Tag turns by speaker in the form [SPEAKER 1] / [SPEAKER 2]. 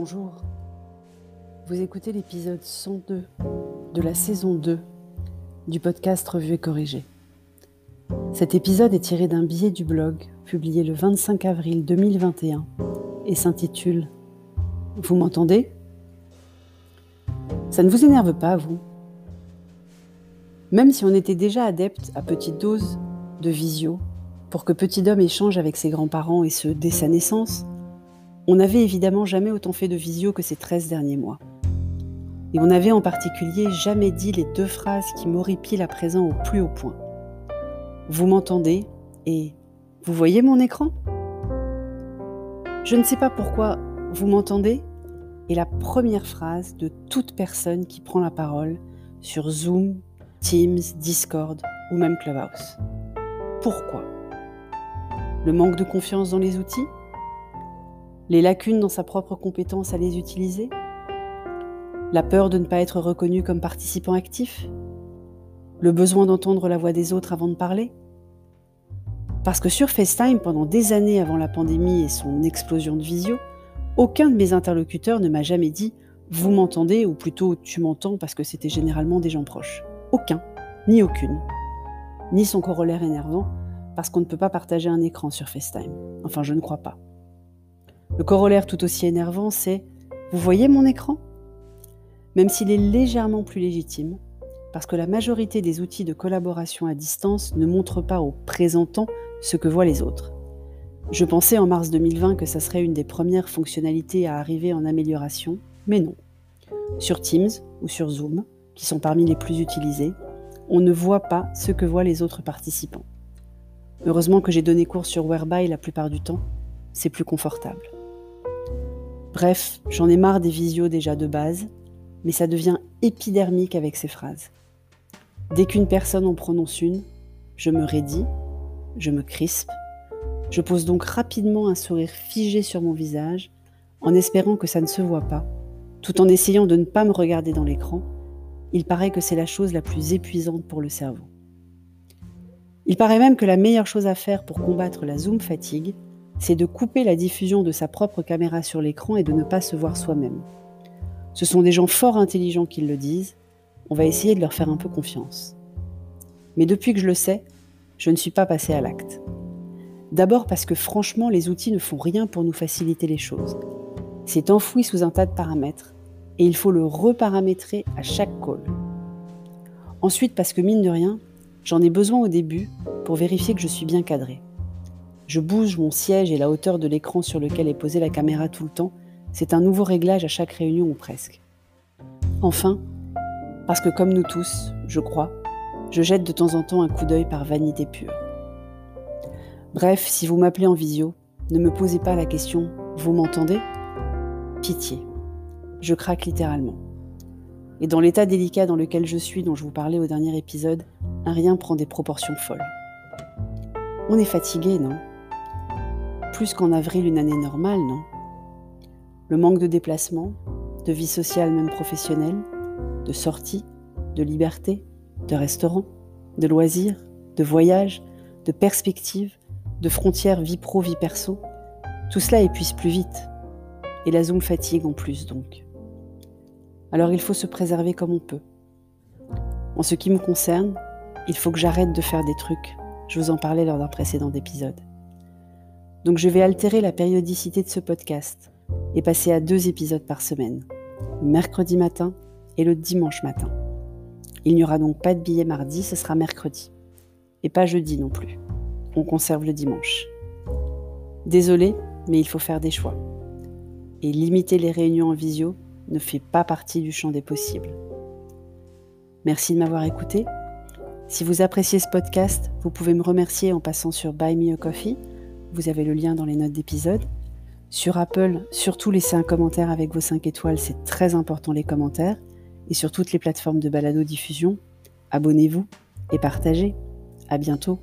[SPEAKER 1] Bonjour. Vous écoutez l'épisode 102 de la saison 2 du podcast Revue et Corrigé. Cet épisode est tiré d'un billet du blog publié le 25 avril 2021 et s'intitule Vous m'entendez? Ça ne vous énerve pas, vous? Même si on était déjà adepte à petite dose de visio pour que Petit Dom échange avec ses grands-parents et ceux dès sa naissance, on n'avait évidemment jamais autant fait de visio que ces 13 derniers mois. Et on n'avait en particulier jamais dit les deux phrases qui m'horripilent à présent au plus haut point. Vous m'entendez et vous voyez mon écran? Je ne sais pas pourquoi vous m'entendez est la première phrase de toute personne qui prend la parole sur Zoom, Teams, Discord ou même Clubhouse. Pourquoi? Le manque de confiance dans les outils? Les lacunes dans sa propre compétence à les utiliser La peur de ne pas être reconnu comme participant actif Le besoin d'entendre la voix des autres avant de parler parce que sur FaceTime, pendant des années avant la pandémie et son explosion de visio, aucun de mes interlocuteurs ne m'a jamais dit vous m'entendez ou plutôt tu m'entends parce que c'était généralement des gens proches. Aucun, ni aucune. Ni son corollaire énervant parce qu'on ne peut pas partager un écran sur FaceTime. Enfin, je ne crois pas. Le corollaire tout aussi énervant, c'est vous voyez mon écran? Même s'il est légèrement plus légitime, parce que la majorité des outils de collaboration à distance ne montrent pas aux présentants ce que voient les autres. Je pensais en mars 2020 que ça serait une des premières fonctionnalités à arriver en amélioration, mais non. Sur Teams ou sur Zoom, qui sont parmi les plus utilisés, on ne voit pas ce que voient les autres participants. Heureusement que j'ai donné cours sur Whereby la plupart du temps, c'est plus confortable. Bref, j'en ai marre des visios déjà de base, mais ça devient épidermique avec ces phrases. Dès qu'une personne en prononce une, je me raidis je me crispe. Je pose donc rapidement un sourire figé sur mon visage, en espérant que ça ne se voit pas, tout en essayant de ne pas me regarder dans l'écran. Il paraît que c'est la chose la plus épuisante pour le cerveau. Il paraît même que la meilleure chose à faire pour combattre la zoom fatigue, c'est de couper la diffusion de sa propre caméra sur l'écran et de ne pas se voir soi-même. Ce sont des gens fort intelligents qui le disent, on va essayer de leur faire un peu confiance. Mais depuis que je le sais, je ne suis pas passée à l'acte. D'abord parce que franchement, les outils ne font rien pour nous faciliter les choses. C'est enfoui sous un tas de paramètres et il faut le reparamétrer à chaque call. Ensuite parce que mine de rien, j'en ai besoin au début pour vérifier que je suis bien cadré. Je bouge mon siège et la hauteur de l'écran sur lequel est posée la caméra tout le temps. C'est un nouveau réglage à chaque réunion ou presque. Enfin, parce que comme nous tous, je crois, je jette de temps en temps un coup d'œil par vanité pure. Bref, si vous m'appelez en visio, ne me posez pas la question Vous m'entendez? Pitié. Je craque littéralement. Et dans l'état délicat dans lequel je suis, dont je vous parlais au dernier épisode, rien prend des proportions folles. On est fatigué, non? Plus qu'en avril, une année normale, non? Le manque de déplacement, de vie sociale même professionnelle, de sortie, de liberté, de restaurants, de loisirs, de voyages, de perspectives, de frontières vie pro, vie perso, tout cela épuise plus vite. Et la Zoom fatigue en plus donc. Alors il faut se préserver comme on peut. En ce qui me concerne, il faut que j'arrête de faire des trucs. Je vous en parlais lors d'un précédent épisode. Donc je vais altérer la périodicité de ce podcast et passer à deux épisodes par semaine, mercredi matin et le dimanche matin. Il n'y aura donc pas de billet mardi, ce sera mercredi. Et pas jeudi non plus. On conserve le dimanche. Désolé, mais il faut faire des choix. Et limiter les réunions en visio ne fait pas partie du champ des possibles. Merci de m'avoir écouté. Si vous appréciez ce podcast, vous pouvez me remercier en passant sur Buy Me a Coffee. Vous avez le lien dans les notes d'épisode. Sur Apple, surtout laissez un commentaire avec vos 5 étoiles, c'est très important les commentaires et sur toutes les plateformes de balado-diffusion. Abonnez-vous et partagez. À bientôt.